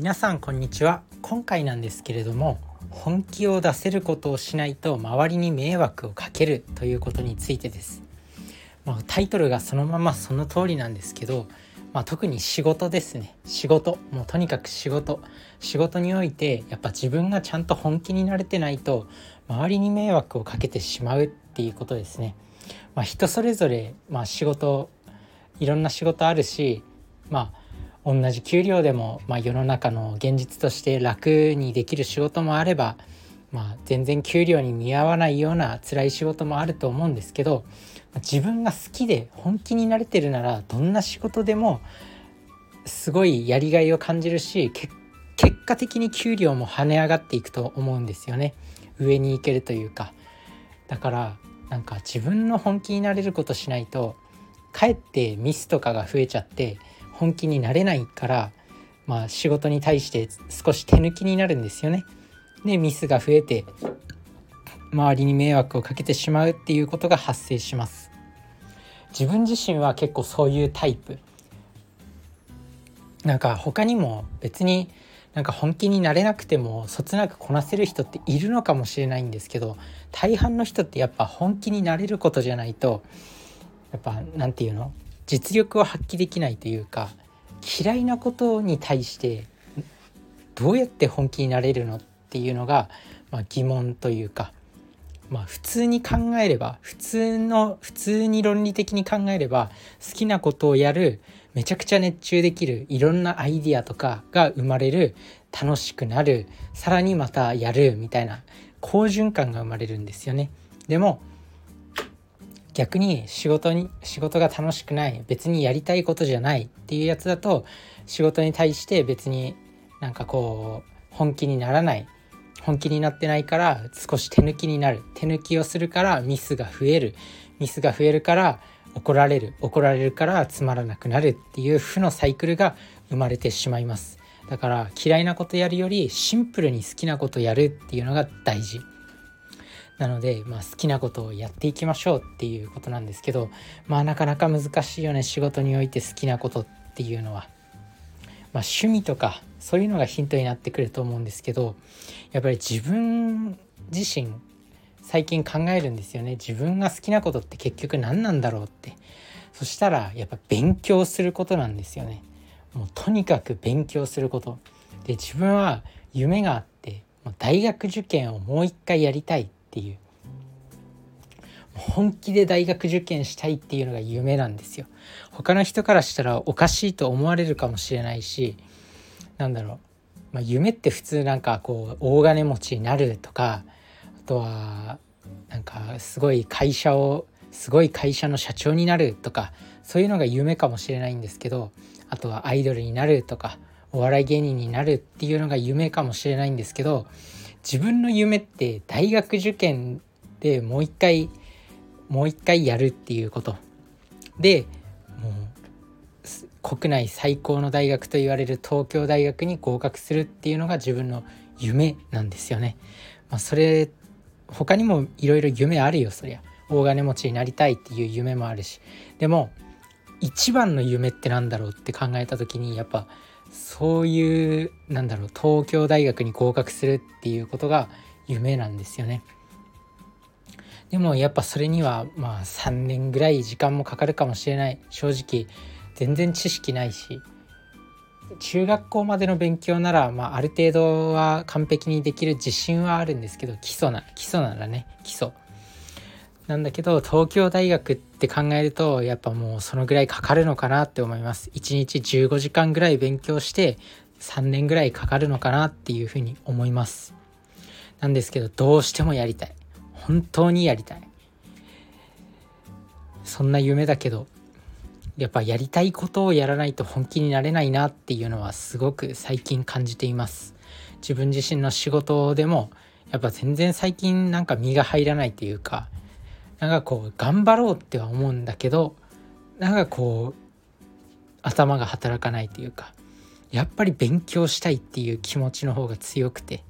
皆さんこんにちは。今回なんですけれども本気を出せることをしないと周りに迷惑をかけるということについてです、まあ、タイトルがそのままその通りなんですけど、まあ、特に仕事ですね。仕事。もうとにかく仕事。仕事においてやっぱ自分がちゃんと本気になれてないと周りに迷惑をかけてしまうっていうことですね、まあ、人それぞれ、まあ、仕事いろんな仕事あるしまあ同じ給料でも、まあ、世の中の現実として楽にできる仕事もあれば、まあ、全然給料に見合わないような辛い仕事もあると思うんですけど自分が好きで本気になれてるならどんな仕事でもすごいやりがいを感じるし結果的に給料も跳ね上がっていくと思うんですよね。上に行けるというか。だからなんか自分の本気になれることしないとかえってミスとかが増えちゃって本気になれないから、まあ、仕事に対して少し手抜きになるんですよね。でミスが増えて周りに迷惑をかけてしまうっていうことが発生します。自分自身は結構そういうタイプ。なんか他にも別になんか本気になれなくてもそつなくこなせる人っているのかもしれないんですけど大半の人ってやっぱ本気になれることじゃないとやっぱ何て言うの？実力を発揮できないというか嫌いなことに対してどうやって本気になれるのっていうのが、まあ、疑問というか、まあ、普通に考えれば普通の普通に論理的に考えれば好きなことをやるめちゃくちゃ熱中できるいろんなアイディアとかが生まれる楽しくなるさらにまたやるみたいな好循環が生まれるんですよね。でも逆に仕事に仕事が楽しくない別にやりたいことじゃないっていうやつだと仕事に対して別になんかこう本気にならない本気になってないから少し手抜きになる手抜きをするからミスが増えるミスが増えるから怒られる怒られるからつまらなくなるっていう負のサイクルが生まれてしまいます。だから嫌いなことやるよりシンプルに好きなことやるっていうのが大事。なので、まあ、好きなことをやっていきましょうっていうことなんですけどまあなかなか難しいよね。仕事において好きなことっていうのは。まあ、趣味とかそういうのがヒントになってくると思うんですけどやっぱり自分自身最近考えるんですよね。自分が好きなことって結局何なんだろうって。そしたらやっぱ勉強することなんですよね。もうとにかく勉強すること。で自分は夢があって大学受験をもう一回やりたい。っていう。本気で大学受験したいっていうのが夢なんですよ。他の人からしたらおかしいと思われるかもしれないしなんだろう、まあ、夢って普通なんかこう大金持ちになるとかあとはなんかすごい会社をすごい会社の社長になるとかそういうのが夢かもしれないんですけどあとはアイドルになるとかお笑い芸人になるっていうのが夢かもしれないんですけど自分の夢って大学受験でもう一回もう一回やるっていうこと。でもう国内最高の大学と言われる東京大学に合格するっていうのが自分の夢なんですよね。まあ、それ他にもいろいろ夢あるよそりゃ。大金持ちになりたいっていう夢もあるし。でも一番の夢ってなんだろうって考えた時にやっぱそういうなんだろう東京大学に合格するっていうことが夢なんですよね。でもやっぱそれにはまあ3年ぐらい時間もかかるかもしれない正直全然知識ないし中学校までの勉強なら、まあ、ある程度は完璧にできる自信はあるんですけど基礎な基礎ならね基礎なんだけど東京大学って考えるとやっぱもうそのぐらいかかるのかなって思います。1日15時間ぐらい勉強して3年ぐらいかかるのかなっていうふうに思います。なんですけどどうしてもやりたい。本当にやりたい。そんな夢だけどやっぱやりたいことをやらないと本気になれないなっていうのはすごく最近感じています。自分自身の仕事でもやっぱ全然最近なんか身が入らないというかなんかこう頑張ろうっては思うんだけどなんかこう頭が働かないというかやっぱり勉強したいっていう気持ちの方が強くて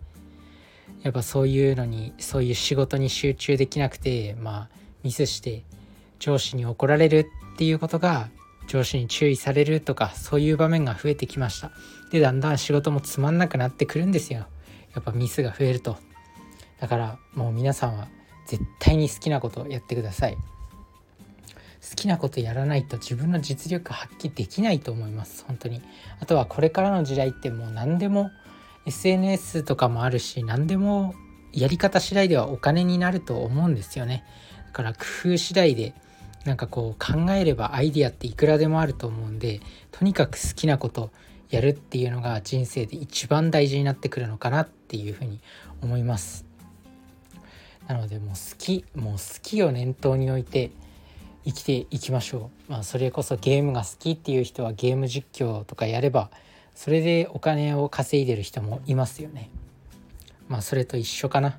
やっぱそういうのにそういう仕事に集中できなくてまあミスして上司に怒られるっていうことが上司に注意されるとかそういう場面が増えてきました。でだんだん仕事もつまんなくなってくるんですよ。やっぱミスが増えると。だからもう皆さんは絶対に好きなことやってください。好きなことやらないと自分の実力発揮できないと思います。本当に。あとはこれからの時代ってもう何でも SNS とかもあるし何でもやり方次第ではお金になると思うんですよね。だから工夫次第でなんかこう考えればアイディアっていくらでもあると思うんでとにかく好きなことやるっていうのが人生で一番大事になってくるのかなっていうふうに思います。なのでもう好きもう好きを念頭に置いて生きていきましょう。まあそれこそゲームが好きっていう人はゲーム実況とかやればそれでお金を稼いでる人もいますよね。まあそれと一緒かな。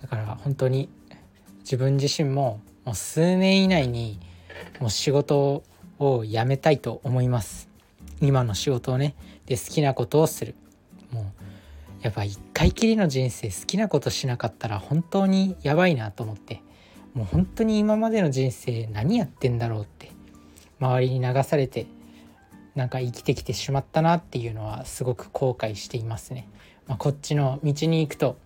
だから本当に自分自身ももう数年以内にもう仕事を辞めたいと思います。今の仕事をねで好きなことをする。もうやっぱ一回きりの人生好きなことしなかったら本当にやばいなと思ってもう本当に今までの人生何やってんだろうって周りに流されてなんか生きてきてしまったなっていうのはすごく後悔していますね。まあ、こっちの道に行くと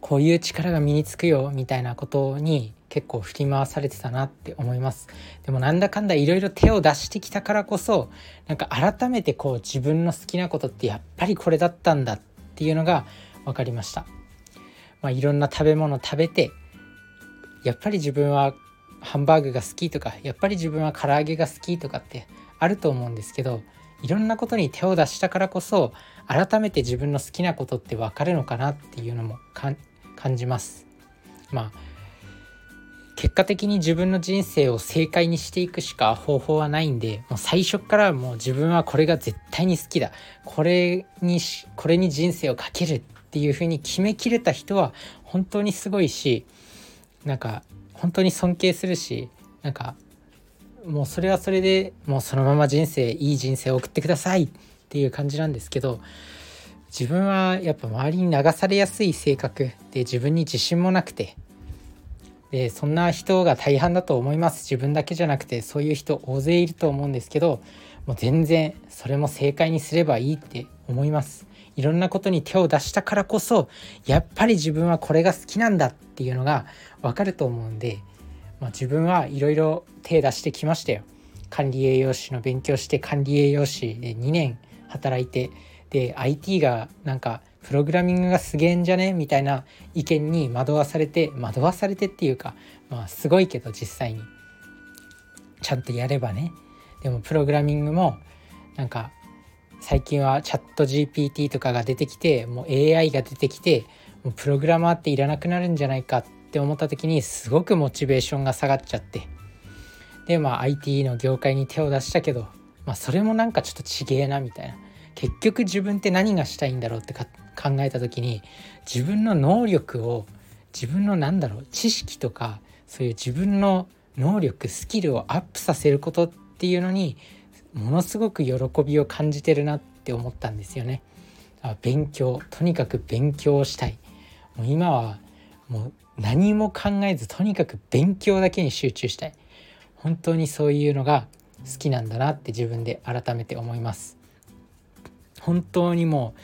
こういう力が身につくよみたいなことに結構振り回されてたなって思います。でもなんだかんだいろいろ手を出してきたからこそなんか改めてこう自分の好きなことってやっぱりこれだったんだっていうのが分かりました、まあ、いろんな食べ物食べてやっぱり自分はハンバーグが好きとかやっぱり自分は唐揚げが好きとかってあると思うんですけどいろんなことに手を出したからこそ改めて自分の好きなことって分かるのかなっていうのも感じます。まあ結果的に自分の人生を正解にしていくしか方法はないんでもう最初からもう自分はこれが絶対に好きだ。これにこれに人生をかけるっていうふうに決めきれた人は本当にすごいしなんか本当に尊敬するしなんかもうそれはそれでもうそのまま人生いい人生を送ってくださいっていう感じなんですけど自分はやっぱ周りに流されやすい性格で自分に自信もなくてでそんな人が大半だと思います。自分だけじゃなくてそういう人大勢いると思うんですけどもう全然それも正解にすればいいって思います。いろんなことに手を出したからこそやっぱり自分はこれが好きなんだっていうのが分かると思うんで、まあ、自分はいろいろ手出してきましたよ。管理栄養士の勉強して管理栄養士で2年働いてで IT がなんかプログラミングがすげえんじゃねみたいな意見に惑わされて惑わされてっていうかまあすごいけど実際に。ちゃんとやればね。でもプログラミングもなんか最近はチャット GPT とかが出てきてもう AI が出てきてもうプログラマーっていらなくなるんじゃないかって思った時にすごくモチベーションが下がっちゃって。でまあ IT の業界に手を出したけど、まあ、それもなんかちょっとちげえなみたいな。結局自分って何がしたいんだろうって考えた時に自分の能力を自分のなんだろう知識とかそういう自分の能力スキルをアップさせることっていうのにものすごく喜びを感じてるなって思ったんですよね。勉強とにかく勉強したい。もう今はもう何も考えずとにかく勉強だけに集中したい。本当にそういうのが好きなんだなって自分で改めて思います。本当にもう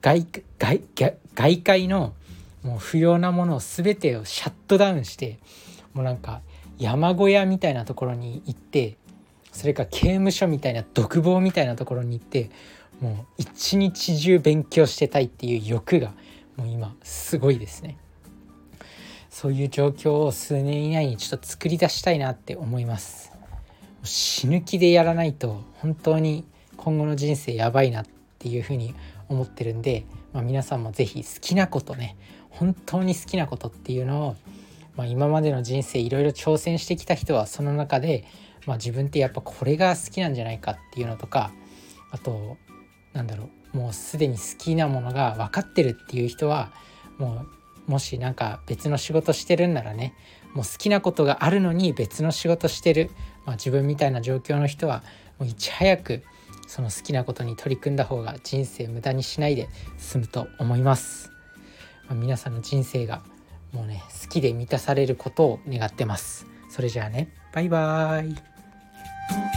外外外界のもう不要なものを全てをシャットダウンしてもうなんか山小屋みたいなところに行ってそれか刑務所みたいな独房みたいなところに行ってもう一日中勉強してたいっていう欲がもう今すごいですね。そういう状況を数年以内にちょっと作り出したいなって思います。死ぬ気でやらないと本当に今後の人生やばいなっっていうふうに思ってるんで、まあ、皆さんも是非好きなことね本当に好きなことっていうのを、まあ、今までの人生いろいろ挑戦してきた人はその中で、まあ、自分ってやっぱこれが好きなんじゃないかっていうのとかあとなんだろうもうすでに好きなものが分かってるっていう人はもうもし何か別の仕事してるんならねもう好きなことがあるのに別の仕事してる、まあ、自分みたいな状況の人はもういち早くその好きなことに取り組んだ方が人生無駄にしないで済むと思います、まあ、皆さんの人生がもうね好きで満たされることを願ってます。それじゃあねバイバーイ。